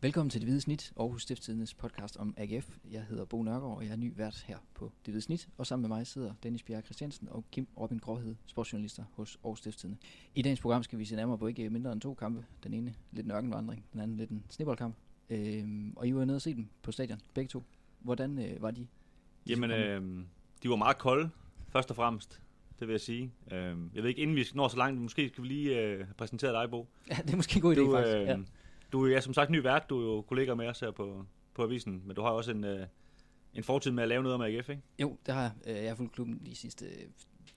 Velkommen til Det Hvide Snit, Aarhus Stiftstidendes podcast om AGF. Jeg hedder Bo Nørgaard, og jeg er ny vært her på Det Hvide Snit. Og sammen med mig sidder Dennis Bjerre Christiansen og Kim Robin Gråhed, sportsjournalister hos Aarhus Stiftstidende. I dagens program skal vi se nærmere på ikke mindre end to kampe. Den ene lidt en ørkenvandring, den anden lidt en snibboldkamp. Øhm, og I var nede og se dem på stadion, begge to. Hvordan øh, var de? Jamen, øh, de var meget kolde, først og fremmest. Det vil jeg sige. Øh, jeg ved ikke, inden vi når så langt, måske skal vi lige øh, præsentere dig, Bo. Ja, det er måske en god idé, du, faktisk. Øh, ja. Du er ja, som sagt ny vært, du er jo kollega med os her på, på avisen, men du har også en, øh, en fortid med at lave noget om AGF, ikke? Jo, det har jeg. Øh, jeg har fulgt klubben de sidste øh,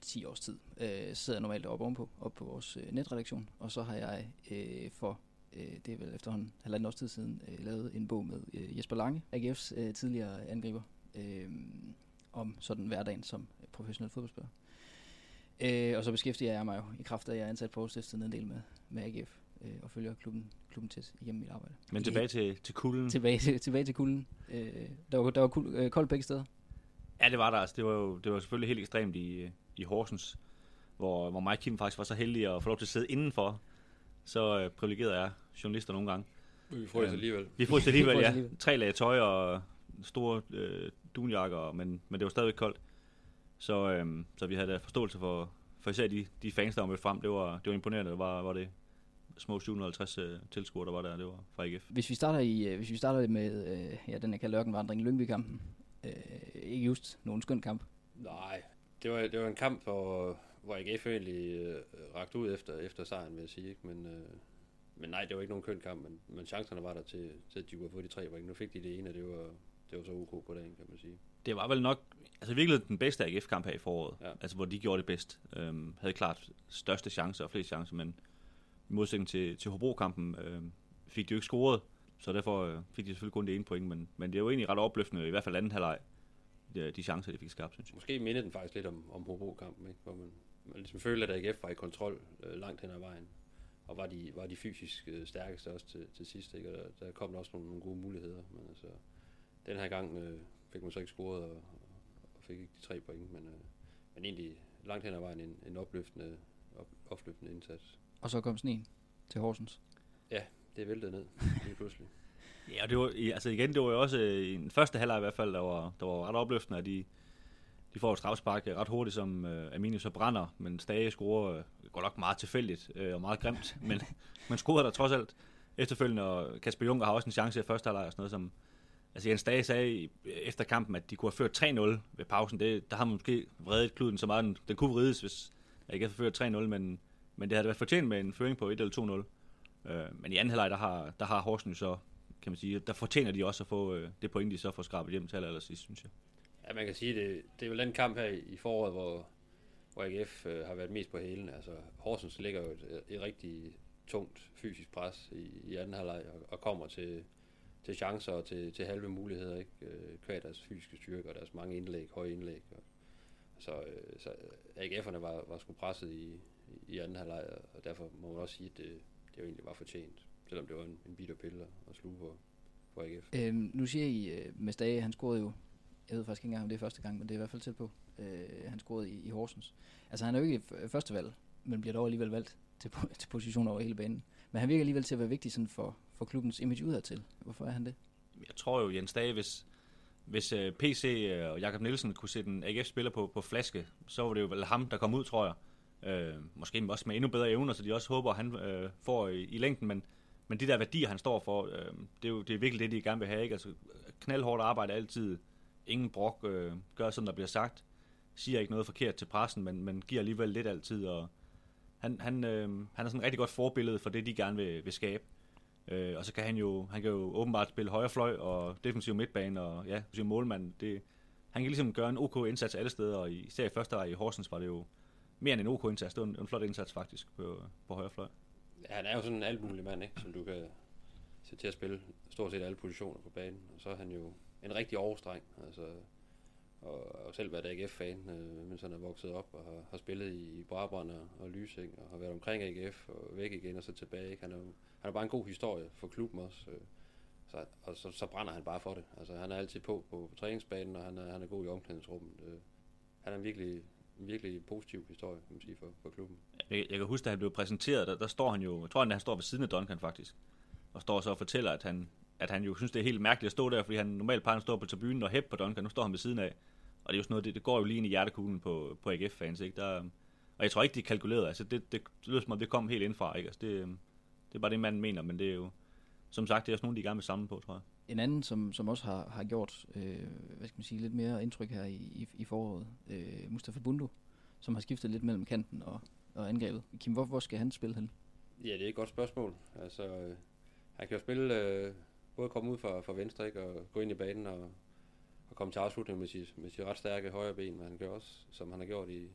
10 års tid. Øh, Så sidder jeg normalt oppe ovenpå, op på vores øh, netredaktion, og så har jeg øh, for, øh, det er vel efterhånden halvanden års tid siden, øh, lavet en bog med øh, Jesper Lange, AGF's øh, tidligere angriber, øh, om sådan hverdagen som professionel fodboldspiller. Øh, og så beskæftiger jeg mig jo i kraft af, at jeg er ansat på Aarhus ned en del med, med AGF, øh, og følger klubben, klubben tæt igennem mit arbejde. Men tilbage til, til kulden. tilbage, til, tilbage til kulden. Øh, der var, der var kul, øh, koldt begge steder. Ja, det var der. Altså, det var jo det var selvfølgelig helt ekstremt i, i Horsens, hvor, hvor mig og Kim faktisk var så heldige at få lov til at sidde indenfor. Så øh, privilegeret er journalister nogle gange. Vi frøs Øhm, alligevel. Vi frøs alligevel, ja. alligevel. Tre lag tøj og store øh, dunjakker, men, men det var stadigvæk koldt. Så, øh, så vi havde da forståelse for, for især de, de fans, der var mødt frem. Det var, det var imponerende. Det var, var det små 750 øh, tilskuere, der var der. Det var fra AGF. Hvis vi starter, i, øh, hvis vi starter med øh, ja, den her kaldt ørkenvandring, Lyngby-kampen. Øh, ikke just nogen skøn kamp. Nej, det var, det var en kamp, hvor, hvor AGF egentlig øh, rakte ud efter, efter sejren, vil jeg sige. Ikke? Men, øh, men nej, det var ikke nogen køn kamp, men, men chancerne var der til, til at de kunne have fået de tre point. Nu fik de det ene, og det var, det var så ok på dagen, kan man sige. Det var vel nok altså virkelig den bedste AGF-kamp her i foråret. Ja. Altså hvor de gjorde det bedst. Øhm, havde klart største chancer og flest chancer, men i modsætning til, til Hobro-kampen øh, fik de jo ikke scoret. Så derfor øh, fik de selvfølgelig kun det ene point, men, men det var egentlig ret opløftende, i hvert fald anden halvleg, de, de chancer, de fik skabt, synes jeg. Måske mindede den faktisk lidt om, om Hobro-kampen, ikke? hvor man, man ligesom følte, at AGF var i kontrol øh, langt hen ad vejen. Og var de, var de fysisk øh, stærkeste også til, til sidst, ikke? og der, der kom der også nogle, nogle gode muligheder. Men altså, den her gang øh, fik man så ikke scoret, og, og fik ikke de tre point, men, øh, men egentlig langt hen ad vejen en, en opløftende, op, opløftende indsats. Og så kom sneen til Horsens. Det væltede ned lige pludselig. Ja, og det var, altså igen, det var jo også øh, i den første halvleg i hvert fald, der var, der var ret opløftende, at de, de får et strafspark øh, ret hurtigt, som øh, Aminius så brænder, men Stage scorer, øh, går nok meget tilfældigt øh, og meget grimt, men man scorede der trods alt efterfølgende, og Kasper Juncker har også en chance i første halvleg og sådan noget, som Altså Jens Dage sagde i- efter kampen, at de kunne have ført 3-0 ved pausen. Det, der har man måske vredet kluden så meget, den, den kunne vrides, hvis jeg ikke havde ført 3-0, men, men det havde været fortjent med en føring på 1 eller 2-0. Øh, men i anden halvleg, der har, der har Horsens så, kan man sige, der fortjener de også at få øh, det point, de så får skrabet hjem til allersidst, synes jeg. Ja, man kan sige, det, det er jo den kamp her i, i foråret, hvor, hvor AGF øh, har været mest på hælen. Altså, Horsens ligger jo et, et rigtig tungt fysisk pres i, i anden halvleg og, og kommer til, til chancer og til, til halve muligheder, ikke? Øh, kvæg deres fysiske styrke og deres mange indlæg, høje indlæg. Og, så, øh, så AGF'erne var, var sgu presset i, i anden halvleg, og- derfor må man også sige, at det, det jo egentlig var fortjent, selvom det var en, en bitter pille at sluge på, på AGF. Øh, nu siger I øh, med Stage, han scorede jo, jeg ved faktisk ikke engang, om det er første gang, men det er i hvert fald tæt på, øh, han scorede i, i Horsens. Altså han er jo ikke f- første valg, men bliver dog alligevel valgt til, til positioner over hele banen. Men han virker alligevel til at være vigtig sådan for, for klubbens image udadtil. Hvorfor er han det? Jeg tror jo, Jens Dage, hvis, hvis uh, PC øh, og Jakob Nielsen kunne sætte en AGF-spiller på, på flaske, så var det jo vel ham, der kom ud, tror jeg. Øh, måske også med endnu bedre evner, så de også håber, at han øh, får i, i længden, men, men de der værdier, han står for, øh, det er jo det er virkelig det, de gerne vil have. Ikke? Altså, knaldhårdt arbejde altid, ingen brok, øh, gør som der bliver sagt, siger ikke noget forkert til pressen, men, men giver alligevel lidt altid, og han, han, øh, han er sådan et rigtig godt forbillede for det, de gerne vil, vil skabe. Øh, og så kan han jo, han kan jo åbenbart spille højre fløj og defensiv midtbane og ja, målmand. Det, han kan ligesom gøre en OK indsats alle steder, og især i første række i Horsens var det jo mere end en OK indsats. Det var en, en flot indsats faktisk på, på højre fløj. Ja, han er jo sådan en alt mulig mand, ikke? som du kan sætte til at spille stort set alle positioner på banen. Og så er han jo en rigtig overstreng, altså, og, og selv været AGF-fan, øh, mens han er vokset op og har, har spillet i Brabrand og, og Lysing, og har været omkring AGF og væk igen og så tilbage. Ikke? Han er jo han er bare en god historie for klubben også. Øh, så, og så, så brænder han bare for det. Altså, han er altid på på, på træningsbanen, og han er, han er god i omklædningsrummet. Øh, han er en virkelig, virkelig positiv historie, kan man sige, for, for klubben. Jeg, jeg kan huske, da han blev præsenteret, der, der står han jo, jeg tror, han, han står ved siden af Duncan faktisk, og står så og fortæller, at han, at han jo synes, det er helt mærkeligt at stå der, fordi han normalt plejer at stå på tribunen og hæppe på Duncan, nu står han ved siden af. Og det er jo sådan noget, det, det går jo lige ind i hjertekuglen på, på AGF-fans, ikke? Der, og jeg tror ikke, de er kalkuleret, altså det, det, det lyder som om, det kom helt indfra, ikke? Altså det, øhm, det er bare det, manden mener, men det er jo, som sagt, det er også nogen, de gerne vil samle på, tror jeg. En anden, som, som også har, har gjort øh, hvad skal man sige, lidt mere indtryk her i, i, i foråret, øh, Mustafa Bundo, som har skiftet lidt mellem kanten og, og angrebet. Kim, hvor, hvor skal han spille hen? Ja, det er et godt spørgsmål. Altså, øh, han kan jo spille, øh, både komme ud fra, fra venstre ikke, og gå ind i banen og, og komme til afslutning med sit, med sit ret stærke højre ben, men han kan også, som han har gjort i, i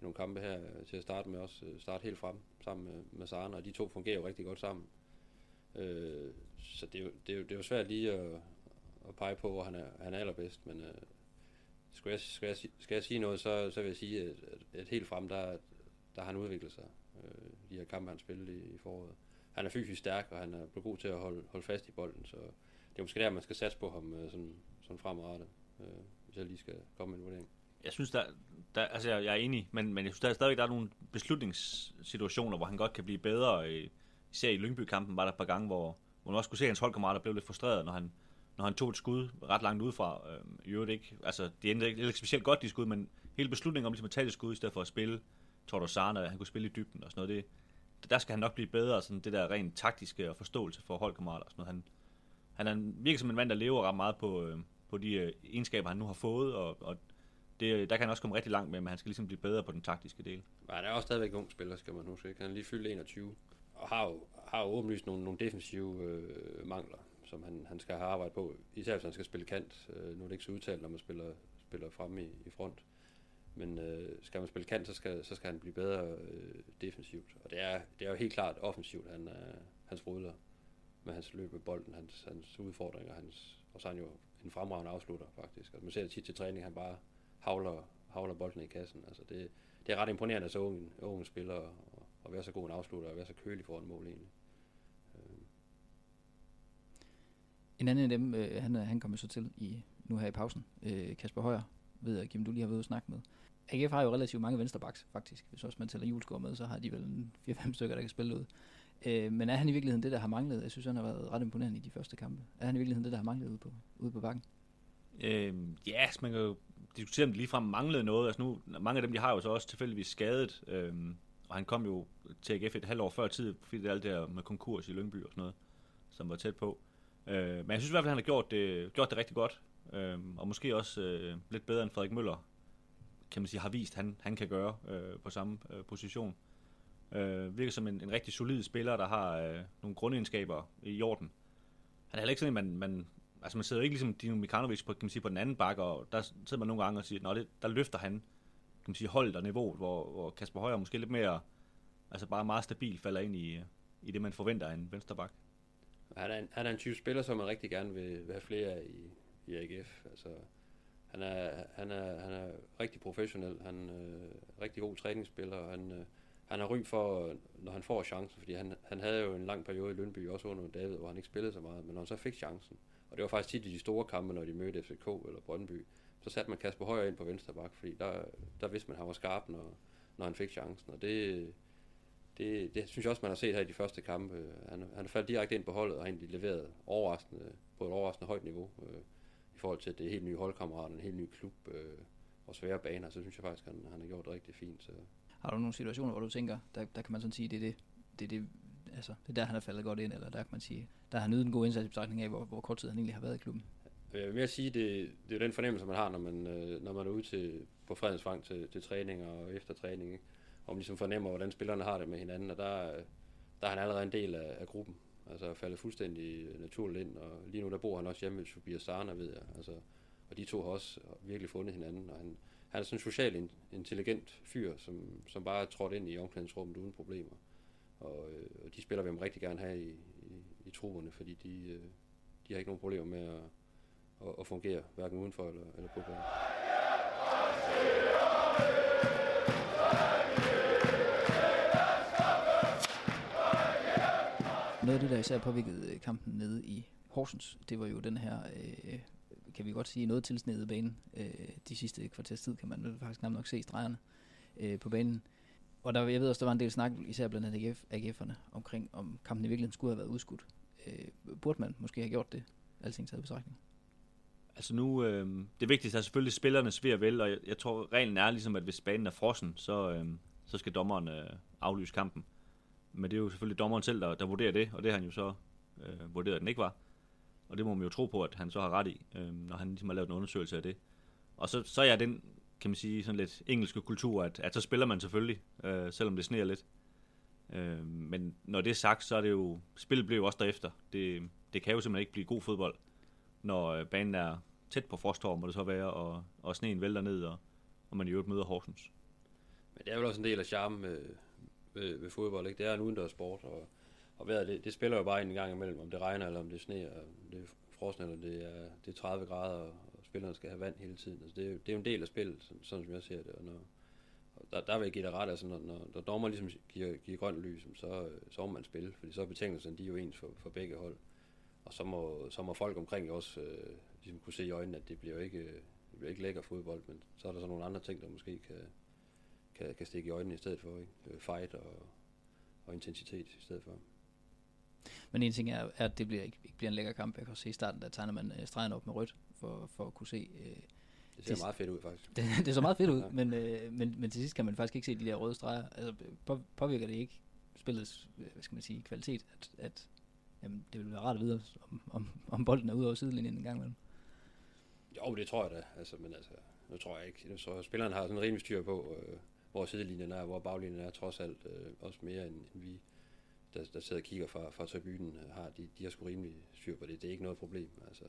nogle kampe her øh, til at starte med, også øh, starte helt frem sammen med, med Sarne, og de to fungerer jo rigtig godt sammen. Øh, så det er, jo, det, er jo, det er jo svært lige at, at pege på, hvor han er, han er allerbedst, men øh, skal, jeg, skal, jeg, skal jeg sige noget, så, så vil jeg sige, at, at, at helt frem, der, der har han udviklet sig, øh, de her kampe, han spillede i, i foråret. Han er fysisk stærk, og han er blevet god til at holde, holde fast i bolden, så det er måske der, man skal satse på ham øh, sådan, sådan fremadrettet, øh, hvis jeg lige skal komme med en vurdering. Jeg synes, der, der altså jeg, jeg er enig, men, men jeg synes der er stadigvæk, der er nogle beslutningssituationer, hvor han godt kan blive bedre. Især i Lyngby-kampen var der et par gange, hvor man også kunne se, at hans holdkammerater blev lidt frustreret, når han, når han tog et skud ret langt udefra. Øh, I øvrigt ikke, altså det endte ikke, ikke specielt godt, de skud, men hele beslutningen om ligesom at tage det skud, i stedet for at spille Tordosana, Sarna, han kunne spille i dybden og sådan noget, det, der skal han nok blive bedre, sådan det der rent taktiske og forståelse for holdkammerater og sådan noget. Han, han er virkelig som en mand, der lever ret meget på, øh, på de øh, egenskaber, han nu har fået, og, og det, der kan han også komme rigtig langt med, men han skal ligesom blive bedre på den taktiske del. Ja, han er også stadigvæk ung spiller, skal man huske. Ikke? Han er lige fyldt 21, og har jo, har jo åbenlyst nogle, nogle defensive øh, mangler, som han, han skal have arbejdet på. Især hvis han skal spille kant. Øh, nu er det ikke så udtalt, når man spiller, spiller fremme i, i front. Men øh, skal man spille kant, så skal, så skal han blive bedre øh, defensivt. Og det er, det er jo helt klart offensivt, han, øh, hans brudler med hans løb med bolden, hans, hans udfordringer, hans, og så er han jo en fremragende afslutter faktisk. Altså, man ser det tit til træning, han bare havler, havler bolden i kassen. Altså, det, det er ret imponerende at så unge, unge spillere og, og være så god en afslutter og være så kølig foran mål egentlig. Øh. En anden af dem, øh, han, han kommer så til i, nu her i pausen, øh, Kasper Højer, ved jeg, Kim, du lige har været ude og snakke med. AGF har jo relativt mange vensterbacks, faktisk. Hvis også man tæller juleskår med, så har de vel 4-5 stykker, der kan spille ud. Øh, men er han i virkeligheden det, der har manglet? Jeg synes, han har været ret imponerende i de første kampe. Er han i virkeligheden det, der har manglet ude på, ude på bakken? Øh, ja, yes, man kan jo diskutere, om de ligefrem manglede noget. Altså nu, mange af dem, de har jo så også tilfældigvis skadet. Øh, og han kom jo til AGF et halvt år før tid, fordi det er alt det der med konkurs i Lyngby og sådan noget, som var tæt på. Øh, men jeg synes i hvert fald, at han har gjort det, gjort det rigtig godt. Øh, og måske også øh, lidt bedre end Frederik Møller, kan man sige, har vist, han, han kan gøre øh, på samme øh, position. Øh, virker som en, en rigtig solid spiller, der har øh, nogle grundegenskaber i orden. Han er heller ikke sådan, at man, man, altså man sidder jo ikke ligesom Dino Mikanovic på, kan man sige, på den anden bakke, og der sidder man nogle gange og siger, at der løfter han kan man sige, holdet og niveauet, hvor, hvor Kasper Højer måske lidt mere, altså bare meget stabil falder ind i, i det, man forventer af en vensterbak. Han er, en, han er en type spiller, som man rigtig gerne vil, vil have flere af i, i AGF. Altså, han er, han er, han er rigtig professionel, han er øh, rigtig god træningsspiller, og han, øh, han har ry for, når han får chancen, fordi han, han havde jo en lang periode i Lønby, også under David, hvor han ikke spillede så meget, men når han så fik chancen, og det var faktisk tit i de store kampe, når de mødte FCK eller Brøndby, så satte man Kasper Højer ind på venstre bak, fordi der, der vidste man, at han var skarp, når, når han fik chancen, og det, det, det synes jeg også, man har set her i de første kampe. Han, han er direkte ind på holdet og har egentlig leveret overraskende, på et overraskende højt niveau. Øh, i forhold til, at det er helt nye holdkammerater, en helt ny klub øh, og svære baner, så synes jeg faktisk, at han, han har gjort det rigtig fint. Så. Har du nogle situationer, hvor du tænker, der, der kan man sådan sige, det er det, det, er det, altså, det er der, han er faldet godt ind, eller der kan man sige, der har han nydet en god indsats i betragtning af, hvor, hvor kort tid han egentlig har været i klubben? Øh, jeg vil mere sige, det, det er den fornemmelse, man har, når man, øh, når man er ude til, på Fredensvang til, til træning og efter træning. Ikke? Og man ligesom fornemmer, hvordan spillerne har det med hinanden, og der, der er han allerede en del af, af gruppen. Altså faldet fuldstændig øh, naturligt ind, og lige nu der bor han også hjemme hos Tobias Sarna, ved jeg. Altså, og de to har også virkelig fundet hinanden, og han, han er sådan en social intelligent fyr, som, som bare er trådt ind i omklædningsrummet uden problemer. Og, øh, og de spiller vi ham rigtig gerne have i, i, i truerne, fordi de, øh, de har ikke nogen problemer med at, at, at fungere, hverken udenfor eller, eller på banen. Noget af det, der især påvirkede øh, kampen nede i Horsens, det var jo den her, øh, kan vi godt sige, noget tilsnede bane. Øh, de sidste kvarters tid kan man faktisk nærmest nok se stregerne øh, på banen. Og der, jeg ved også, der var en del snak, især blandt AGF, AGF'erne, omkring om kampen i virkeligheden skulle have været udskudt. Øh, burde man måske have gjort det, alting taget i betragtning? Altså nu, øh, det vigtigste er selvfølgelig spillernes ved og vel, og jeg, jeg tror reglen er ligesom, at hvis banen er frossen, så, øh, så skal dommeren øh, aflyse kampen. Men det er jo selvfølgelig dommeren selv, der, der vurderer det, og det har han jo så øh, vurderet, at den ikke var. Og det må man jo tro på, at han så har ret i, øh, når han ligesom har lavet en undersøgelse af det. Og så, så er jeg den, kan man sige, sådan lidt engelske kultur, at, at så spiller man selvfølgelig, øh, selvom det sneer lidt. Øh, men når det er sagt, så er det jo, spillet bliver jo også derefter. Det, det kan jo simpelthen ikke blive god fodbold, når øh, banen er tæt på frosthår, må det så være, og, og sneen vælter ned, og, og man i øvrigt møder Horsens. Men det er vel også en del af charmen med, ved, ved fodbold, ikke? Det er en udendørs sport, og, og vejret, det, det spiller jo bare en gang imellem, om det regner, eller om det sneer, om det er frosten, eller det er, det er 30 grader, og, og spillerne skal have vand hele tiden. Altså, det, er, det er jo en del af spillet, sådan, sådan som jeg ser det, og når, og der, der vil jeg give dig ret, altså når, når, når dommer ligesom giver, giver grønt lys, så, så må man spille, fordi så er betingelserne, de er jo ens for, for begge hold. Og så må, så må folk omkring også øh, ligesom kunne se i øjnene, at det bliver ikke, det bliver ikke lækker fodbold, men så er der så nogle andre ting, der måske kan, kan, kan stikke i øjnene i stedet for. Ikke? Øh, fight og, og intensitet i stedet for. Men en ting er, at det bliver ikke, ikke bliver en lækker kamp. Jeg kan også se i starten, der tegner man øh, stregen op med rødt, for, for at kunne se... Øh, det ser det, meget fedt ud, faktisk. Det, det så meget fedt ud, ja. men, øh, men, men til sidst kan man faktisk ikke se de der røde streger. Altså, på, påvirker det ikke spillets, øh, hvad skal man sige, kvalitet, at, at jamen, det ville være rart at vide, om, om, om bolden er ude over sidelinjen en gang imellem. Jo, det tror jeg da. Altså, men altså, nu tror jeg ikke. Så spilleren har sådan rimelig styr på, øh, hvor sidelinjen er, hvor baglinjen er, trods alt øh, også mere end, end vi, der, der sidder og kigger fra, fra tribunen, øh, har. De, de har sgu rimelig styr på det. Det er ikke noget problem. Altså,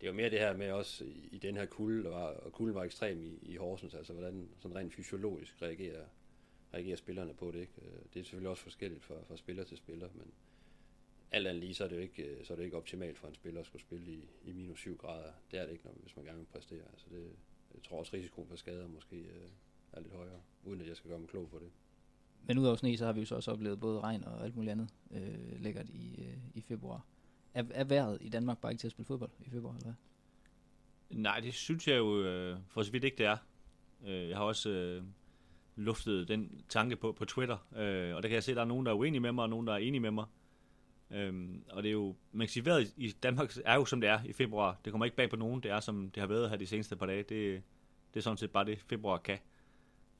det er jo mere det her med også i, i den her kulde, der var, og kulden var ekstrem i, i Horsens, altså hvordan sådan rent fysiologisk reagerer, reagerer spillerne på det. Ikke? Øh, det er selvfølgelig også forskelligt fra, fra spiller til spiller, men alt andet lige, så er det jo ikke, øh, så er det ikke optimalt for en spiller at skulle spille i, i minus 7 grader. Det er det ikke, når, hvis man gerne vil præstere. Altså det, jeg tror også, risikoen for skader måske øh, er lidt højere, uden at jeg skal gøre mig klog på det. Men udover sne, så har vi jo så også oplevet både regn og alt muligt andet øh, lækkert i, øh, i februar. Er, er vejret i Danmark bare ikke til at spille fodbold i februar, eller hvad? Nej, det synes jeg jo øh, for så vidt ikke, det er. Øh, jeg har også øh, luftet den tanke på, på Twitter, øh, og der kan jeg se, at der er nogen, der er uenige med mig, og nogen, der er enige med mig. Øhm, og det er jo, man kan sige, vejret i Danmark er jo som det er i februar. Det kommer ikke bag på nogen. Det er som det har været her de seneste par dage. Det, det er sådan set bare det, februar kan.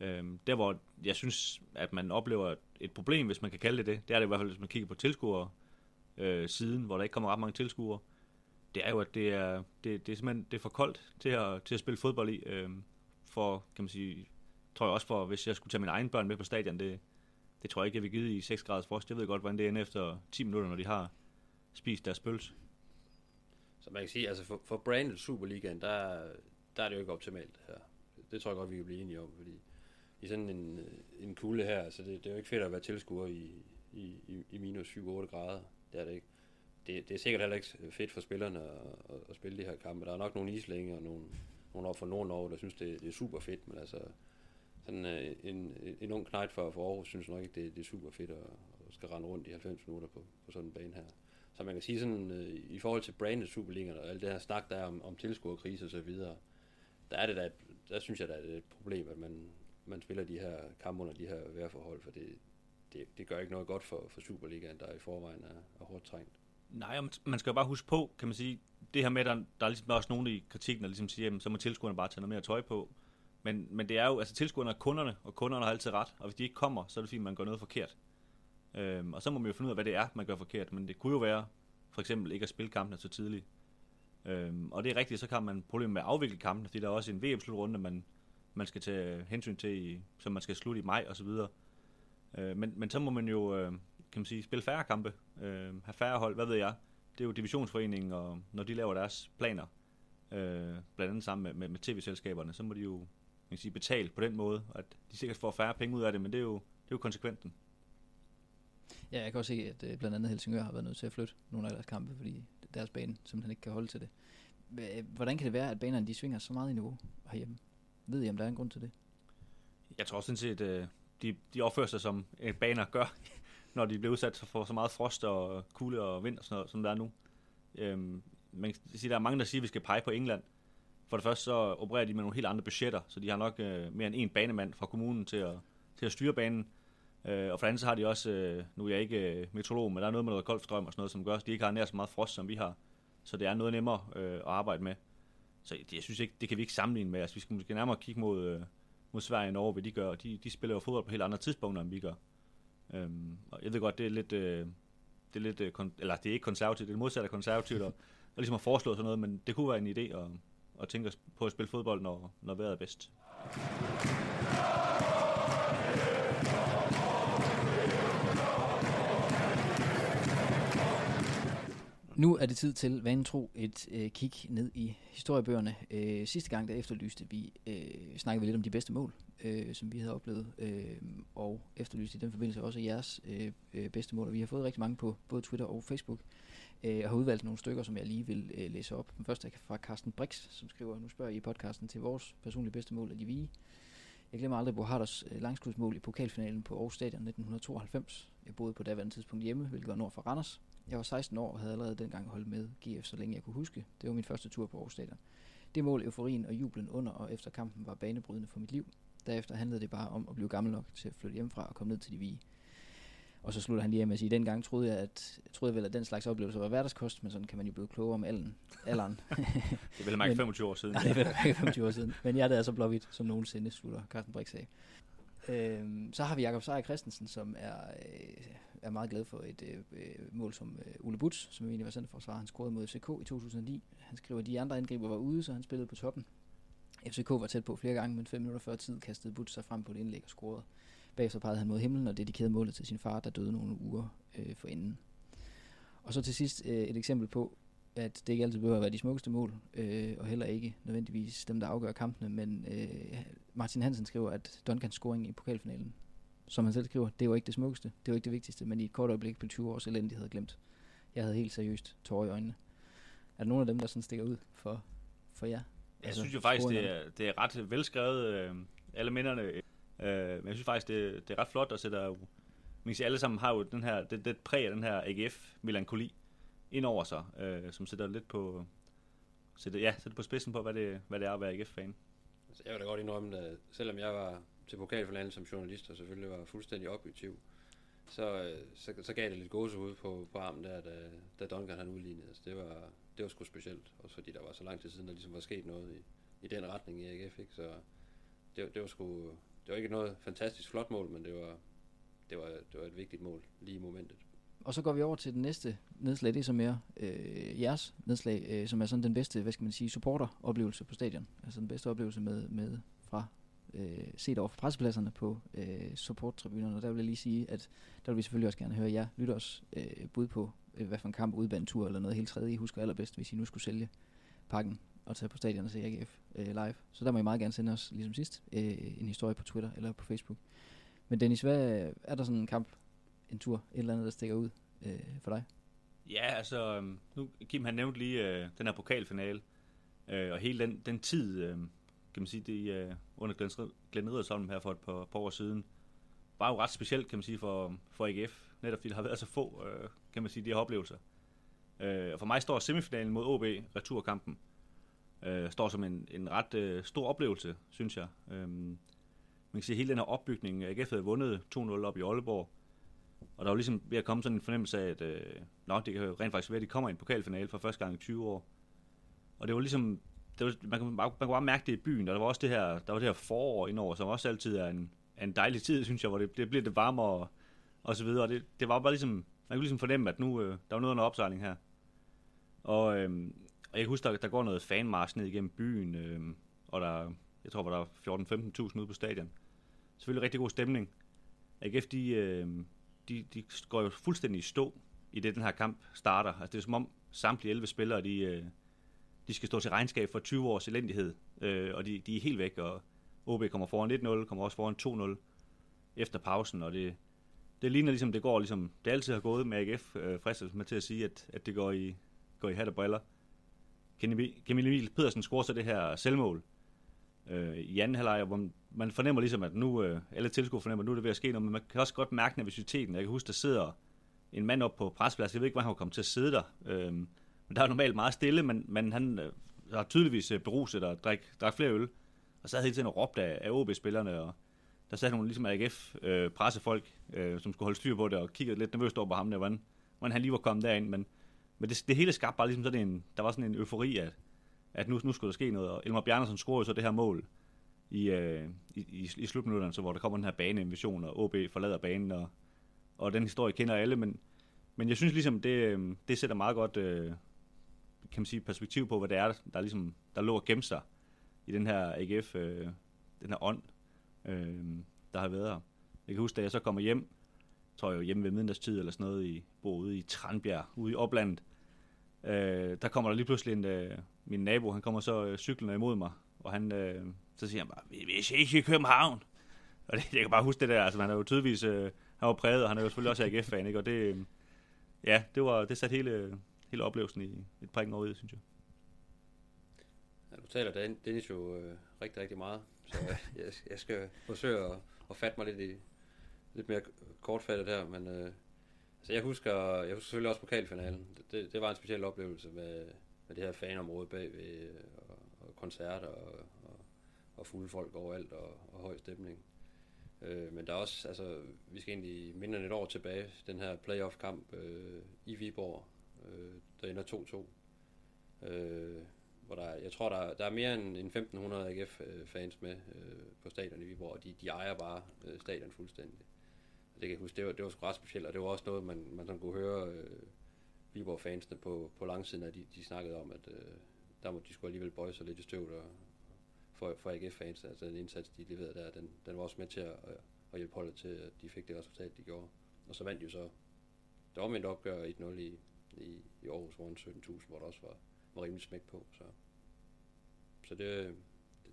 Øhm, der hvor jeg synes, at man oplever et problem, hvis man kan kalde det det, det er det i hvert fald, hvis man kigger på tilskuere øh, siden, hvor der ikke kommer ret mange tilskuere. Det er jo, at det er, det, det er simpelthen det er for koldt til at, til at spille fodbold i. Øhm, for, kan man sige, tror jeg også for, hvis jeg skulle tage mine egne børn med på stadion, det, det tror jeg ikke, jeg vil give i 6 graders frost. Jeg ved godt, hvordan det ender efter 10 minutter, når de har spist deres pølse. Så man kan sige, altså for, for brandet Superligaen, der, der er det jo ikke optimalt det her. Det tror jeg godt, vi kan blive enige om, fordi i sådan en, en kulde her, altså det, det er jo ikke fedt at være tilskuer i, i, i minus 7-8 grader. Det er det ikke. Det, det er sikkert heller ikke fedt for spillerne at, at, at spille de her kampe. Der er nok nogle islænger og nogle, nogle op fra Nordnorge, der synes, det, det er super fedt, men altså sådan øh, en, en ung knight for, for Aarhus synes nok ikke, det, det er super fedt at, at skal rende rundt i 90 minutter på, på sådan en bane her. Så man kan sige sådan, øh, i forhold til brandet Superligaen og alt det her snak, der er om, om tilskuerkrise og så videre, der er det der, der synes jeg, der er et problem, at man, man spiller de her kampe under de her vejrforhold, for det, det, det gør ikke noget godt for, for Superligaen, der i forvejen er, er hårdt trængt. Nej, man skal jo bare huske på, kan man sige, det her med, der, der er ligesom også nogen i kritikken, der ligesom siger, jamen, så må tilskuerne bare tage noget mere tøj på. Men, men det er jo, altså tilskuerne er kunderne, og kunderne har altid ret, og hvis de ikke kommer, så er det fordi, man gør noget forkert. Øhm, og så må man jo finde ud af, hvad det er, man gør forkert, men det kunne jo være, for eksempel ikke at spille kampene så tidligt. Øhm, og det er rigtigt, så kan man problemer med at afvikle kampene, fordi der er også en VM-slutrunde, man, man skal tage hensyn til, i, som man skal slutte i maj og så videre. Øh, men, men så må man jo, øh, kan man sige, spille færre kampe, øh, have færre hold, hvad ved jeg. Det er jo divisionsforeningen, og når de laver deres planer, øh, blandt andet sammen med, med, med tv-selskaberne, så må de jo man kan sige, betalt på den måde, at de sikkert får færre penge ud af det, men det er jo, det er jo konsekventen. Ja, jeg kan også se, at øh, blandt andet Helsingør har været nødt til at flytte nogle af deres kampe, fordi deres bane simpelthen ikke kan holde til det. Hvordan kan det være, at banerne de svinger så meget i niveau herhjemme? Ved I, om der er en grund til det? Jeg tror sådan set, at øh, de, de opfører sig som baner gør, når de bliver udsat for så meget frost og kulde og vind og sådan noget, som der er nu. Øhm, man kan sige, der er mange, der siger, at vi skal pege på England. For det første så opererer de med nogle helt andre budgetter, så de har nok øh, mere end en banemand fra kommunen til at, til at styre banen. Øh, og for andet så har de også, øh, nu er jeg ikke øh, meteorolog, men der er noget med noget golfstrøm og sådan noget, som gør, at de ikke har nær så meget frost, som vi har. Så det er noget nemmere øh, at arbejde med. Så det, jeg synes ikke, det kan vi ikke sammenligne med. Altså, vi skal måske nærmere kigge mod, øh, mod Sverige og Norge, hvad de gør. De, de spiller jo fodbold på helt andre tidspunkter, end vi gør. Øhm, og jeg ved godt, det er lidt, øh, det er lidt, øh, kon- eller det er ikke konservativt, det er det modsatte af konservativt, og, og ligesom har foreslået sådan noget, men det kunne være en idé at, og tænker på at spille fodbold, når, når vejret er bedst. Nu er det tid til, vanen tro, et øh, kig ned i historiebøgerne. Øh, sidste gang der efterlyste vi, øh, snakkede vi lidt om de bedste mål, øh, som vi havde oplevet, øh, og efterlyste i den forbindelse også jeres øh, øh bedste mål. Og vi har fået rigtig mange på både Twitter og Facebook, øh, Øh, og har udvalgt nogle stykker, som jeg lige vil øh, læse op. Den første er fra Carsten Brix, som skriver, nu spørger I i podcasten til vores personlige bedste mål af de vige. Jeg glemmer aldrig Bo Harders øh, langskudsmål i pokalfinalen på Aarhus Stadion 1992. Jeg boede på daværende tidspunkt hjemme, hvilket var nord for Randers. Jeg var 16 år og havde allerede dengang holdt med GF, så længe jeg kunne huske. Det var min første tur på Aarhus Stadion. Det mål, euforien og jublen under og efter kampen var banebrydende for mit liv. Derefter handlede det bare om at blive gammel nok til at flytte hjemmefra og komme ned til de vige. Og så slutter han lige af med at sige, dengang troede jeg, at, troede jeg vel, at den slags oplevelser var hverdagskost, men sådan kan man jo blive klogere om alderen. alderen. Det er vel ikke 25 år siden. Nej, det er vel ikke 25 år siden. Men jeg er så blåhvidt som nogensinde, slutter Carsten Brix af. Øhm, så har vi Jakob Seier Christensen, som er, øh, er meget glad for et øh, mål som øh, Ulle Butz, som egentlig var centerforsvar. Han scorede mod FCK i 2009. Han skriver, at de andre angriber var ude, så han spillede på toppen. FCK var tæt på flere gange, men fem minutter før tid kastede Butz sig frem på et indlæg og scorede. Bagefter pegede han mod himlen og dedikerede målet til sin far, der døde nogle uger øh, for inden. Og så til sidst øh, et eksempel på, at det ikke altid behøver at være de smukkeste mål, øh, og heller ikke nødvendigvis dem, der afgør kampene, men øh, Martin Hansen skriver, at Duncans scoring i pokalfinalen, som han selv skriver, det var ikke det smukkeste, det var ikke det vigtigste, men i et kort øjeblik blev 20 års elendighed glemt. Jeg havde helt seriøst tårer i øjnene. Er der nogen af dem, der sådan stikker ud for, for jer? Jeg altså, synes jo faktisk, det er, det er ret velskrevet, øh, alle minderne. Øh, men jeg synes faktisk, det, det er ret flot, at sætte man kan sige, alle sammen har jo den her, det, det præg af den her AGF-melankoli ind over sig, øh, som sætter lidt på, sætter, ja, sætter på spidsen på, hvad det, hvad det er at være AGF-fan. Altså, jeg vil da godt indrømme, at selvom jeg var til pokalfinalen som journalist, og selvfølgelig var fuldstændig objektiv, så, øh, så, så gav det lidt gåsehud på, på armen der, da, da Duncan han udlignede. Altså, det, var, det var sgu specielt, også fordi der var så lang tid siden, der ligesom var sket noget i, i den retning i AGF, ikke? så det, det var sgu, det var ikke noget fantastisk flot mål, men det var, det var, det var et vigtigt mål lige i momentet. Og så går vi over til den næste nedslag, det er som er øh, jeres nedslag, øh, som er sådan den bedste, hvad skal man sige, supporteroplevelse på stadion. Altså den bedste oplevelse med, med fra øh, set over for pressepladserne på øh, supporttribunerne. Og der vil jeg lige sige, at der vil vi selvfølgelig også gerne høre jer lytte os øh, bud på, øh, hvad for en kamp, udbanetur eller noget helt tredje, I husker allerbedst, hvis I nu skulle sælge pakken at tage på stadion og se AGF øh, live. Så der må I meget gerne sende os, ligesom sidst, øh, en historie på Twitter eller på Facebook. Men Dennis, hvad er der sådan en kamp, en tur, et eller andet, der stikker ud øh, for dig? Ja, altså, øhm, nu Kim han nævnte lige øh, den her pokalfinale, øh, og hele den, den tid, øh, kan man sige, det øh, under Glenn Riddersholm her for et par, par år siden, var jo ret specielt, kan man sige, for, for AGF, netop fordi der har været så få, øh, kan man sige, de her oplevelser. Øh, og for mig står semifinalen mod OB, returkampen, øh, står som en, en ret øh, stor oplevelse, synes jeg. Øh, man kan sige, hele den her opbygning, AGF havde vundet 2-0 op i Aalborg, og der var ligesom ved at komme sådan en fornemmelse af, at øh, nok, det kan rent faktisk være, at de kommer i en pokalfinale for første gang i 20 år. Og det var ligesom, det var, man, kunne, man kunne bare mærke det i byen, og der var også det her, der var det her forår indover, som også altid er en, en dejlig tid, synes jeg, hvor det, det bliver det varmere og, og så videre. Og det, det var bare ligesom, man kunne ligesom fornemme, at nu øh, der var noget under opsejling her. Og, øh, og jeg husker, der, der går noget fanmarsch ned igennem byen, øh, og der, jeg tror, var der 14-15.000 ude på stadion. Selvfølgelig rigtig god stemning. AGF, de, øh, de, de går jo fuldstændig i stå i det, den her kamp starter. Altså, det er som om samtlige 11 spillere, de, øh, de skal stå til regnskab for 20 års elendighed, øh, og de, de er helt væk, og OB kommer foran 1-0, kommer også foran 2-0 efter pausen, og det, det ligner ligesom, det går ligesom, det altid har gået med AGF, øh, fristelsen med til at sige, at, at det går i, går i hat og briller. Kemil Emil Pedersen scorer så det her selvmål øh, i anden halvleg, hvor man fornemmer ligesom, at nu, øh, alle tilskuere fornemmer, at nu er det ved at ske noget, men man kan også godt mærke nervøsiteten. Jeg kan huske, der sidder en mand op på prespladsen, jeg ved ikke, hvor han var kommet til at sidde der, øh, men der er normalt meget stille, men, men han øh, har tydeligvis øh, beruset og drik, drik flere øl, og så havde hele tiden råbt af, af OB-spillerne, og der sad nogle ligesom AGF øh, pressefolk, øh, som skulle holde styr på det, og kiggede lidt nervøst over på ham der, hvordan, hvordan han lige var kommet derind, men, men det, det hele skabte bare ligesom sådan en, der var sådan en eufori, at, at nu, nu skulle der ske noget, og Elmar Bjarnason scorede så det her mål i, øh, i, i, i slutminutterne, så hvor der kommer den her baneinvasion, og OB forlader banen, og, og den historie kender alle, men, men jeg synes ligesom, det, øh, det sætter meget godt øh, kan man sige, perspektiv på, hvad det er, der, ligesom, der lå og gemte sig i den her AGF, øh, den her ånd, øh, der har været her. Jeg kan huske, da jeg så kommer hjem, tror jeg hjemme ved midnadstid eller sådan noget, i, ude i Tranbjerg, ude i oplandet, øh, der kommer der lige pludselig en, øh, min nabo, han kommer så øh, cyklen imod mig, og han, øh, så siger han bare, vi er ikke i København. Og det, jeg kan bare huske det der, altså han er jo tydeligvis, øh, han var præget, og han er jo selvfølgelig også AGF-fan, ikke? Og det, øh, ja, det, var, det satte hele, hele oplevelsen i et prikken over synes jeg. Ja, du taler Dennis jo øh, rigtig, rigtig meget, så øh, jeg, jeg skal forsøge at, at fatte mig lidt, i, lidt mere kortfattet der, men øh, altså jeg husker, jeg husker selvfølgelig også pokalfinalen. Det, det var en speciel oplevelse med, med det her fanområde bagved, og, og koncerter og, og, og fulde folk overalt og, og høj stemning. Øh, men der er også, altså, vi skal egentlig mindre end et år tilbage, den her playoff-kamp øh, i Viborg, øh, der ender 2-2. Øh, hvor der, jeg tror, der, der er mere end, end 1500 AGF-fans øh, med øh, på stadion i Viborg, og de, de ejer bare øh, stadion fuldstændig det kan jeg huske, det var, det var sgu ret specielt, og det var også noget, man, man sådan kunne høre øh, Viborg-fansene på, på langsiden, at de, de snakkede om, at øh, der måtte de skulle alligevel bøje sig lidt i støvet og, for, for AGF-fans. Altså den indsats, de leverede der, den, den var også med til at, at hjælpe holdet til, at de fik det resultat, de gjorde. Og så vandt de jo så det omvendt opgør 1-0 i, i, i Aarhus foran 17.000, hvor der også var, var rimelig smæk på. Så, så det,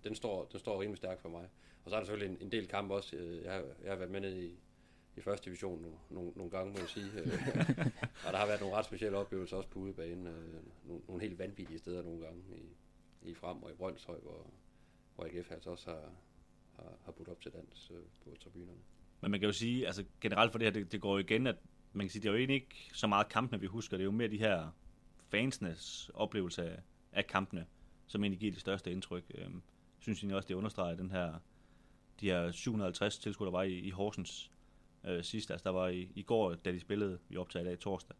den, står, den står rimelig stærkt for mig. Og så er der selvfølgelig en, en del kampe også. Øh, jeg har, jeg har været med ned i, i første division nogle, nogle, nogle gange, må jeg sige. og der har været nogle ret specielle oplevelser også på udebanen. Øh, nogle, nogle helt vanvittige steder nogle gange i, i Frem og i Brøndshøj, hvor, hvor AGF altså også har, har, har budt op til dans øh, på tribunerne. Men man kan jo sige, altså generelt for det her, det, det går igen, at man kan sige, det er jo egentlig ikke så meget kampene, vi husker. Det er jo mere de her fansenes oplevelse af, af kampene, som egentlig giver det største indtryk. Jeg øhm, synes egentlig også, det understreger den her, de her 750 tilskuere, der var i, i Horsens øh, sidst. Altså der var i, i går, da de spillede, vi optager i dag torsdag,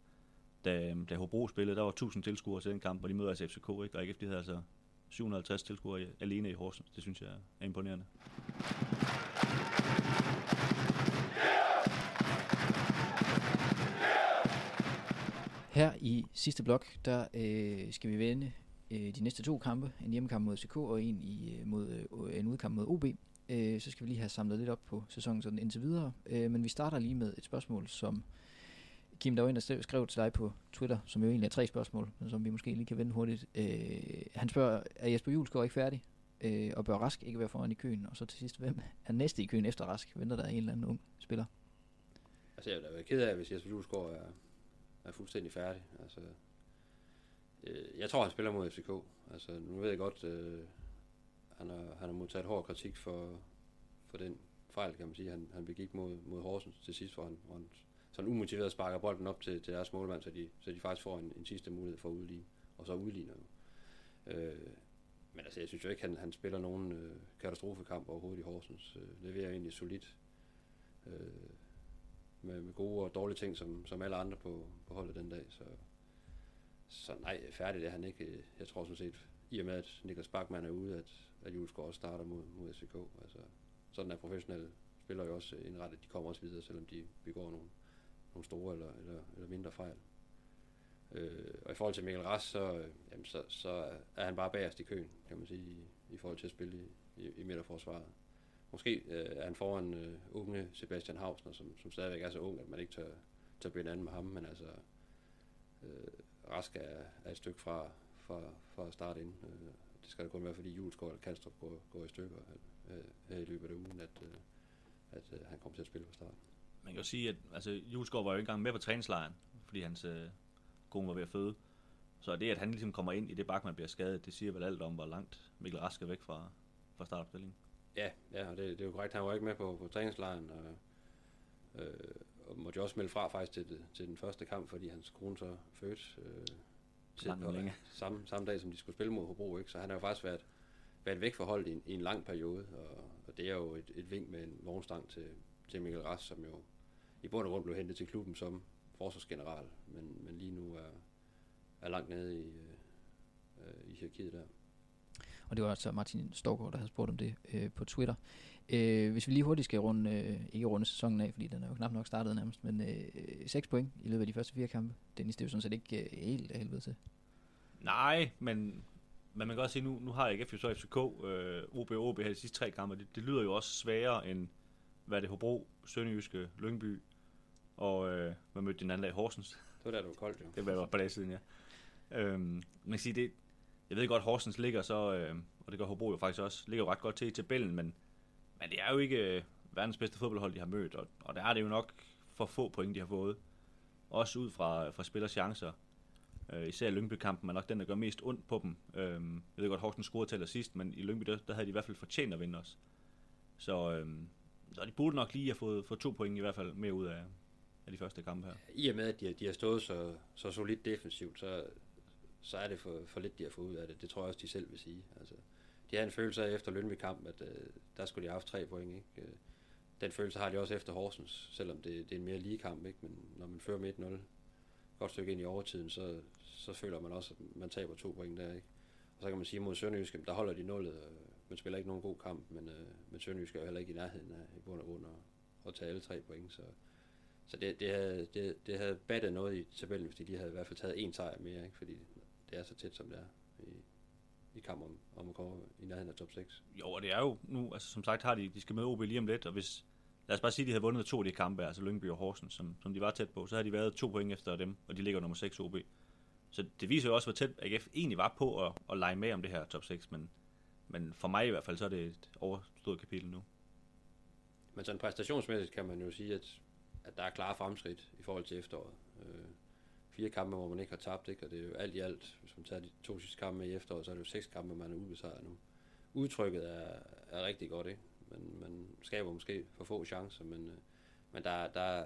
da, øhm, da Hobro spillede, der var 1000 tilskuere til den kamp, og de møder altså FCK, ikke? og ikke de havde altså 750 tilskuere alene i Horsens. Det synes jeg er imponerende. Her i sidste blok, der øh, skal vi vende øh, de næste to kampe. En hjemmekamp mod FCK og en i, øh, mod, øh, en udkamp mod OB. Øh, så skal vi lige have samlet lidt op på sæsonen sådan indtil videre. Øh, men vi starter lige med et spørgsmål, som Kim, der var en, der skrev til dig på Twitter, som jo egentlig er tre spørgsmål, men som vi måske lige kan vende hurtigt. Øh, han spørger, er Jesper Julesgaard ikke færdig? Øh, og bør Rask ikke være foran i køen? Og så til sidst, hvem er næste i køen efter Rask? Venter der en eller anden ung spiller? Altså, jeg ville da være ked af, hvis Jesper Julesgaard er, er fuldstændig færdig. Altså, øh, jeg tror, han spiller mod FCK. Altså, nu ved jeg godt, øh, han, har, han har modtaget hård kritik for, for den fejl, kan man sige, han, han begik mod, mod Horsens til sidst, hvor han, hvor han sådan umotiveret sparker bolden op til, til deres målmand, så de, så de faktisk får en, en sidste mulighed for at udligne, og så udligner jo. Øh, men altså, jeg synes jo ikke, han, han spiller nogen øh, katastrofekamp overhovedet i Horsens. Øh, leverer egentlig solidt. Øh, med, med gode og dårlige ting, som, som alle andre på, på holdet den dag. Så, så nej, færdig er han ikke. Jeg tror sådan set, i og med at Niklas Bachmann er ude, at, at Julesgaard også starter mod, mod SVK. Altså, sådan er professionelle spillere jo også indrettet. De kommer også videre, selvom de begår nogle, nogle store eller, eller, eller mindre fejl. Øh, og i forhold til Mikkel Ras, så, jamen, så, så er han bare bagerst i køen, kan man sige, i, i forhold til at spille i, i, i midterforsvaret. Måske øh, er han foran øh, unge Sebastian Hausner, som, som stadigvæk er så ung, at man ikke tør, tør binde anden med ham, men altså øh, Rask er, er et stykke fra, fra, fra at starte ind. Øh, det skal da kun være, fordi Julesgaard eller Kanstrup går, går i stykker øh, i løbet af ugen, at, øh, at øh, han kommer til at spille fra start. Man kan jo sige, at altså, Julesgaard var jo ikke engang med på træningslejren, fordi hans øh, kone var ved at føde. Så det, at han ligesom kommer ind i det bak, man bliver skadet, det siger vel alt om, hvor langt Mikkel Rask er væk fra, fra startopstillingen. Ja, ja og det, det er jo korrekt. Han var ikke med på, på træningslejren, og, øh, og måtte jo også melde fra faktisk til, til den første kamp, fordi hans kone så fødte øh, til, længe. Samme, samme dag, som de skulle spille mod Hobro. Ikke? Så han har jo faktisk været, været væk fra holdet i, en, i en lang periode, og, og det er jo et, et vink med en vognstang til, til Mikkel Rast, som jo i bund og grund blev hentet til klubben som forsvarsgeneral, men, men lige nu er, er langt nede i, øh, i hierarkiet der. Og det var altså Martin Storgård, der havde spurgt om det øh, på Twitter. Øh, hvis vi lige hurtigt skal runde, øh, ikke runde sæsonen af, fordi den er jo knap nok startet nærmest, men øh, 6 point i løbet af de første fire kampe. Dennis, det er jo sådan set ikke øh, helt af helvede til. Nej, men, men man kan også sige, nu, nu har jeg ikke jo FCK, øh, OB og OB her de sidste tre kampe. Det, det lyder jo også sværere end, hvad er det, Hobro, Sønderjyske, Lyngby, og øh, hvad mødte den anden dag, Horsens. Det var der, det var koldt jo. Det var på dag siden, ja. Øhm, man kan sige, det, jeg ved godt, Horsens ligger så, øh, og det gør Hobro jo faktisk også, ligger jo ret godt til i tabellen, men, men det er jo ikke øh, verdens bedste fodboldhold, de har mødt, og, og der er det jo nok for få point, de har fået. Også ud fra, fra spillers chancer. Øh, især Lyngby-kampen er nok den, der gør mest ondt på dem. Øh, jeg ved godt, Horsens scorede til allersidst, men i Lyngby, der, der havde de i hvert fald fortjent at vinde os. Så, øh, så de burde nok lige have fået, fået to point i hvert fald mere ud af, af de første kampe her. I og med, at de, de har stået så, så solidt defensivt, så, så er det for, for lidt, de har fået ud af det. Det tror jeg også, de selv vil sige. Altså, de havde en følelse af efter Lønby kamp, at øh, der skulle de have haft tre point. Ikke? Øh, den følelse har de også efter Horsens, selvom det, det er en mere lige kamp. Ikke? Men når man fører med 1-0, godt stykke ind i overtiden, så, så føler man også, at man taber to point der. Ikke? Og så kan man sige, mod Sønderjysk, der holder de nullet. Øh, man spiller ikke nogen god kamp, men, øh, men Sønderjysk er jo heller ikke i nærheden af i bund og grund at, at tage alle tre point. Så, så det, det, havde, det, det havde battet noget i tabellen, hvis de lige havde i hvert fald taget en sejr mere, ikke? fordi det er så tæt, som det er i, kamp om, om at komme i nærheden af top 6. Jo, og det er jo nu, altså som sagt har de, de skal møde OB lige om lidt, og hvis, lad os bare sige, at de havde vundet to af de kampe, altså Lyngby og Horsens, som, som de var tæt på, så havde de været to point efter dem, og de ligger nummer 6 OB. Så det viser jo også, hvor tæt AGF egentlig var på at, at lege med om det her top 6, men, men for mig i hvert fald, så er det et overstået kapitel nu. Men sådan præstationsmæssigt kan man jo sige, at, at der er klare fremskridt i forhold til efteråret. Øh, fire kampe, hvor man ikke har tabt, ikke? og det er jo alt i alt, hvis man tager de to sidste kampe i efteråret, så er det jo seks kampe, man er ubesejret nu. Udtrykket er, er rigtig godt, ikke? Men man skaber måske for få chancer, men, øh, men der, der,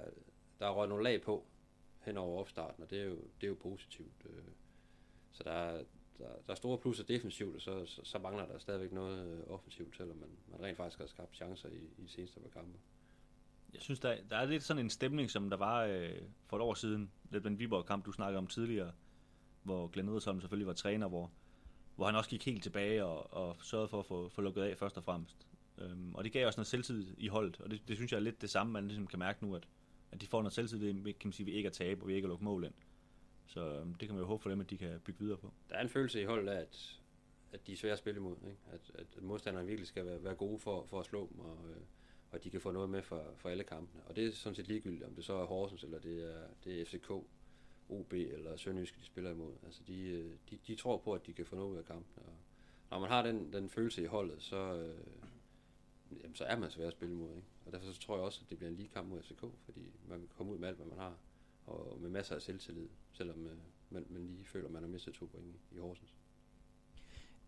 der er røget nogle lag på hen over opstarten, og det er jo, det er jo positivt. Øh. Så der, der, der er store plusser defensivt, og så, så, så mangler der stadigvæk noget øh, offensivt, selvom man, man rent faktisk har skabt chancer i, i de seneste par kampe. Jeg synes, der, der er lidt sådan en stemning, som der var øh, for et år siden, lidt den Viborg-kamp, du snakkede om tidligere, hvor Glenn Edersholm selvfølgelig var træner, hvor, hvor han også gik helt tilbage og, og sørgede for at få, få lukket af først og fremmest. Øhm, og det gav også noget selvtid i holdet, og det, det synes jeg er lidt det samme, man ligesom kan mærke nu, at, at de får noget selvtid, kan man sige, vi ikke er tabe, og vi ikke er lukket mål ind. Så øhm, det kan man jo håbe for dem, at de kan bygge videre på. Der er en følelse i holdet af, at, at de er svære at spille imod. Ikke? At, at modstanderne virkelig skal være, være gode for, for at slå dem, og, øh, og de kan få noget med for, for alle kampene. Og det er sådan set ligegyldigt, om det så er Horsens, eller det er, det er FCK, OB eller Sønderjyske, de spiller imod. Altså de, øh, de, de tror på, at de kan få noget ud af kampen. Og når man har den, den følelse i holdet, så, øh, jamen, så er man svær at spille imod. Ikke? Og derfor så tror jeg også, at det bliver en lige kamp mod FCK, fordi man kan komme ud med alt, hvad man har, og med masser af selvtillid, selvom øh, man, man lige føler, at man har mistet to point i Horsens.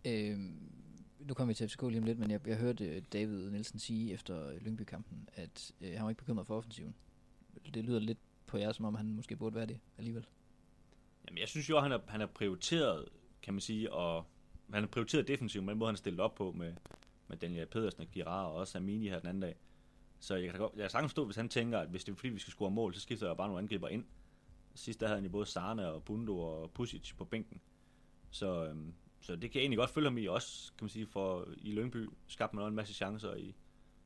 Øhm, nu kommer vi til FCK lige om lidt, men jeg, jeg hørte øh, David Nielsen sige efter øh, Lyngby-kampen, at øh, han var ikke bekymret for offensiven. Det lyder lidt på jer, som om han måske burde være det alligevel. Jamen, jeg synes jo, at han har, han har prioriteret, kan man sige, og han har prioriteret defensivt med den måde, han stillet op på med, med Daniel Pedersen og Girard og også Amini her den anden dag. Så jeg kan, godt, jeg kan sagtens stå, hvis han tænker, at hvis det er fordi, vi skal score mål, så skifter jeg bare nogle angriber ind. Sidst der havde han jo både Sarne og Bundo og Pusic på bænken. Så, øhm, så det kan jeg egentlig godt følge ham i også, kan man sige, for i Lyngby skabte man også en masse chancer i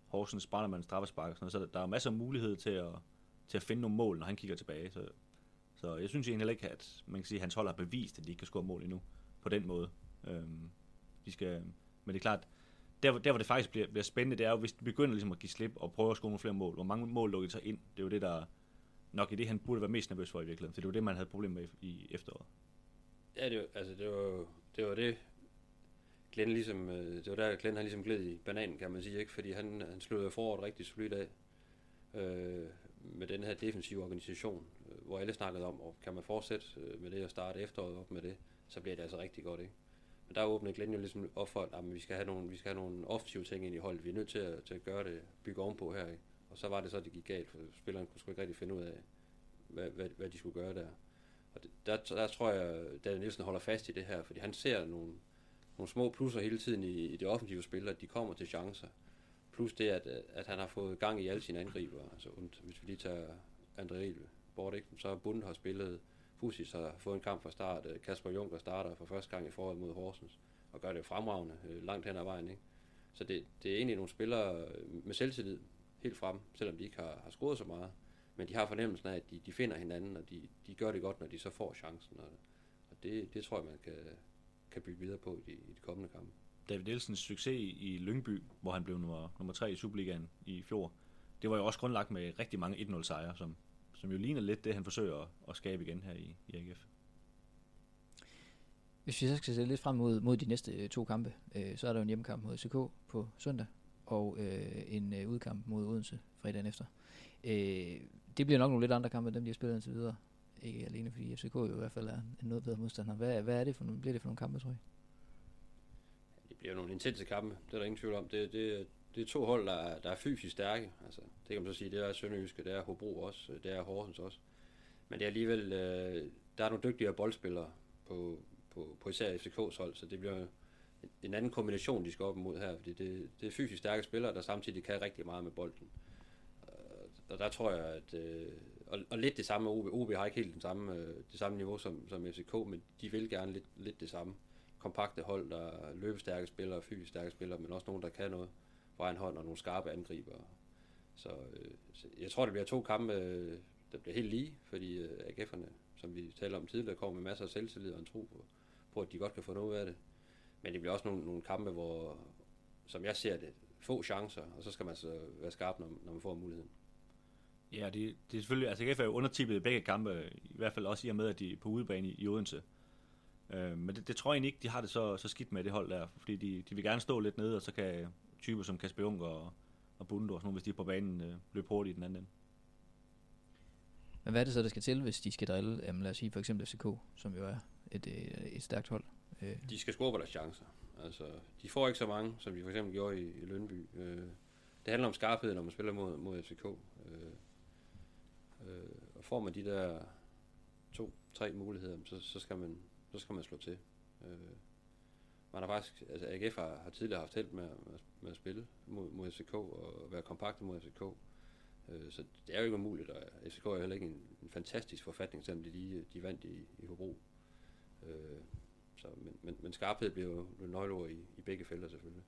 Horsens, Brandermann, straffespark og sådan noget, så der er masser af mulighed til at, til at finde nogle mål, når han kigger tilbage. Så, så jeg synes egentlig ikke, at man kan sige, at hans hold har bevist, at de ikke kan score mål endnu på den måde. Øhm, de skal, men det er klart, der, der hvor det faktisk bliver, bliver spændende, det er jo, hvis de begynder ligesom at give slip og prøve at score nogle flere mål. Hvor mange mål lukker sig ind? Det er jo det, der nok i det, han burde være mest nervøs for i virkeligheden. For det var det, man havde problemer med i efteråret. Ja, det, var, altså, det var, det var det, Glenn ligesom, øh, det var der, Glenn han ligesom gled i bananen, kan man sige, ikke? fordi han, han sluttede foråret rigtig solidt af øh, med den her defensive organisation, øh, hvor alle snakkede om, og kan man fortsætte øh, med det og starte efteråret op med det, så bliver det altså rigtig godt, ikke? Men der åbnede Glenn jo ligesom op for, at vi skal have nogle, vi skal have nogle offensive ting ind i holdet. Vi er nødt til at, til at gøre det, bygge ovenpå her. Ikke? Og så var det så, at det gik galt, for spilleren kunne sgu ikke rigtig finde ud af, hvad, hvad, hvad de skulle gøre der. Og det, der, der tror jeg, Daniel Nielsen holder fast i det her, fordi han ser nogle, nogle små plusser hele tiden i, i det offensive spil, at de kommer til chancer. plus det, at, at han har fået gang i alle sine angriber. Altså, und, hvis vi lige tager André bort, ikke? så Bund har spillet, Fusis har fået en kamp fra start, Kasper Juncker starter for første gang i forhold mod Horsens, og gør det fremragende øh, langt hen ad vejen. Ikke? Så det, det er egentlig nogle spillere med selvtillid helt frem, selvom de ikke har, har scoret så meget. Men de har fornemmelsen af, at de, de finder hinanden, og de, de gør det godt, når de så får chancen. Og, og det, det tror jeg, man kan, kan bygge videre på i de, i de kommende kampe. David Nielsens succes i Lyngby, hvor han blev nummer, nummer 3 i Superligaen i fjor, det var jo også grundlagt med rigtig mange 1-0 sejre, som, som jo ligner lidt det, han forsøger at, at skabe igen her i, i AGF. Hvis vi så skal se lidt frem mod, mod de næste øh, to kampe, øh, så er der jo en hjemmekamp mod FCK på søndag, og øh, en øh, udkamp mod Odense fredagen efter. Øh, det bliver nok nogle lidt andre kampe, end dem de har spillet indtil videre. Ikke alene fordi FCK jo i hvert fald er en noget bedre modstander. Hvad, hvad er det for nogle, bliver det for nogle kampe, tror jeg? Det bliver nogle intense kampe, det er der ingen tvivl om. Det, det, det er to hold, der er, der er fysisk stærke. Altså, det kan man så sige, det er Sønderjyske, det er Hobro også, øh, det er Horsens også. Men det er alligevel, øh, der er nogle dygtigere boldspillere på, på, på især FCK's hold, så det bliver en anden kombination, de skal op imod her, fordi det, det er fysisk stærke spillere, der samtidig kan rigtig meget med bolden. Og der tror jeg, at øh, og, og lidt det samme med OB. OB har ikke helt den samme, øh, det samme niveau som, som FCK, men de vil gerne lidt, lidt det samme. Kompakte hold, der er løbestærke spillere, fysisk stærke spillere, men også nogen, der kan noget på egen hånd, og nogle skarpe angriber. Så, øh, så jeg tror, det bliver to kampe, øh, der bliver helt lige, fordi øh, AGF'erne, som vi talte om tidligere, kommer med masser af selvtillid og en tro på, på, at de godt kan få noget af det. Men det bliver også nogle, nogle kampe, hvor, som jeg ser det, få chancer, og så skal man så være skarp, når, når man får muligheden. Ja, det, det er selvfølgelig, altså AGF er jo undertippet i begge kampe, i hvert fald også i og med, at de er på udebane i, i Odense. Øh, men det, det, tror jeg egentlig ikke, de har det så, så skidt med det hold der, fordi de, de vil gerne stå lidt nede, og så kan typer som Kasper Juncker og, og Bundo og sådan hvis de er på banen, øh, løbe hurtigt i den anden ende. Men hvad er det så, der skal til, hvis de skal drille, jamen lad os sige for eksempel FCK, som jo er et, et, øh, et stærkt hold? Øh. De skal score på deres chancer. Altså, de får ikke så mange, som de for eksempel gjorde i, i Lønby. Øh, det handler om skarphed, når man spiller mod, mod FCK. Øh, øh, og får man de der to, tre muligheder, så, så, skal man, så skal man slå til. Øh, man har faktisk, altså AGF har, har tidligere haft held med, med, med at spille mod, mod FCK og være kompakte mod FCK. Øh, så det er jo ikke umuligt, og FCK er heller ikke en, en fantastisk forfatning, selvom de lige de vandt i, i Hobro. Øh, så, men, men, men skarphed bliver jo nøgleord i, i begge felter selvfølgelig.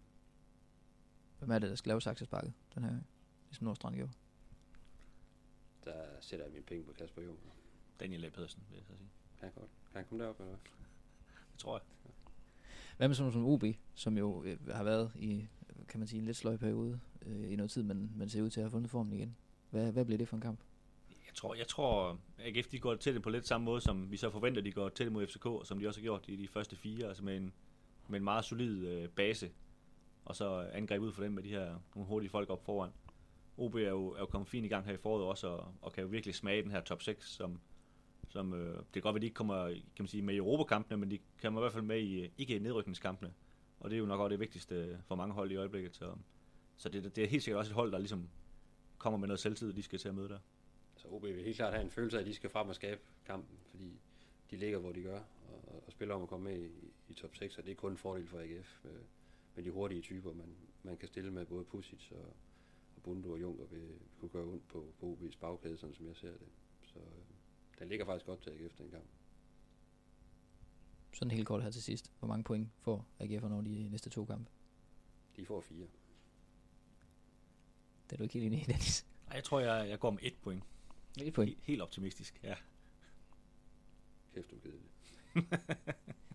Hvem er det, der skal lave saksesparket den her ligesom Nordstrand gjorde? Der sætter jeg mine penge på Kasper Juncker. Daniel A. Pedersen, vil jeg så sige. Kan han godt? Kan han komme derop, eller Det tror jeg. Hvad med sådan som OB, som jo øh, har været i, kan man sige, en lidt sløj periode øh, i noget tid, men, men ser ud til at have fundet formen igen. Hvad, hvad bliver det for en kamp? Jeg tror, jeg tror AGF de går til det på lidt samme måde, som vi så forventer, de går til det mod FCK, som de også har gjort i de første fire, altså med en, med en meget solid øh, base, og så angreb ud for dem med de her nogle hurtige folk op foran. OB er jo, er jo kommet fint i gang her i foråret også, og, og kan jo virkelig smage den her top 6, som, som øh, det kan godt være, at de ikke kommer kan man sige, med i Europakampene, men de kommer i hvert fald med i, ikke i nedrykningskampene. Og det er jo nok også det vigtigste for mange hold i øjeblikket. Så, så det, det er helt sikkert også et hold, der ligesom kommer med noget selvtid, de skal til at møde der. Så OB vil helt klart have en følelse af, at de skal frem og skabe kampen, fordi de ligger, hvor de gør, og, og spiller om at komme med i, i top 6, og det er kun en fordel for AGF med, øh, med de hurtige typer, man, man kan stille med både Pusic og Bundo og Junker vil kunne gøre ondt på, på OB's bagkæde, sådan som jeg ser det. Så øh, den ligger faktisk godt til AGF den gang. Sådan helt kort her til sidst. Hvor mange point får AGF når de næste to kampe? De får fire. Det er du ikke helt enig i, Dennis? Nej, jeg tror, jeg, jeg går med et point. Et point? Helt, helt optimistisk, ja. Kæft, du det.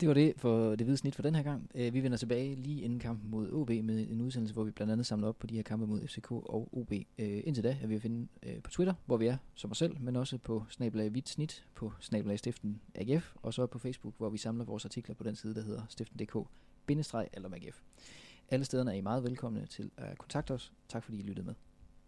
Det var det for det hvide snit for den her gang. Øh, vi vender tilbage lige inden kampen mod OB med en udsendelse, hvor vi blandt andet samler op på de her kampe mod FCK og OB. Øh, indtil da er vi at finde øh, på Twitter, hvor vi er som os selv, men også på snabelag hvidt snit, på snabelag stiften AGF, og så på Facebook, hvor vi samler vores artikler på den side, der hedder stiften.dk bindestreg eller AGF. Alle stederne er I meget velkomne til at kontakte os. Tak fordi I lyttede med.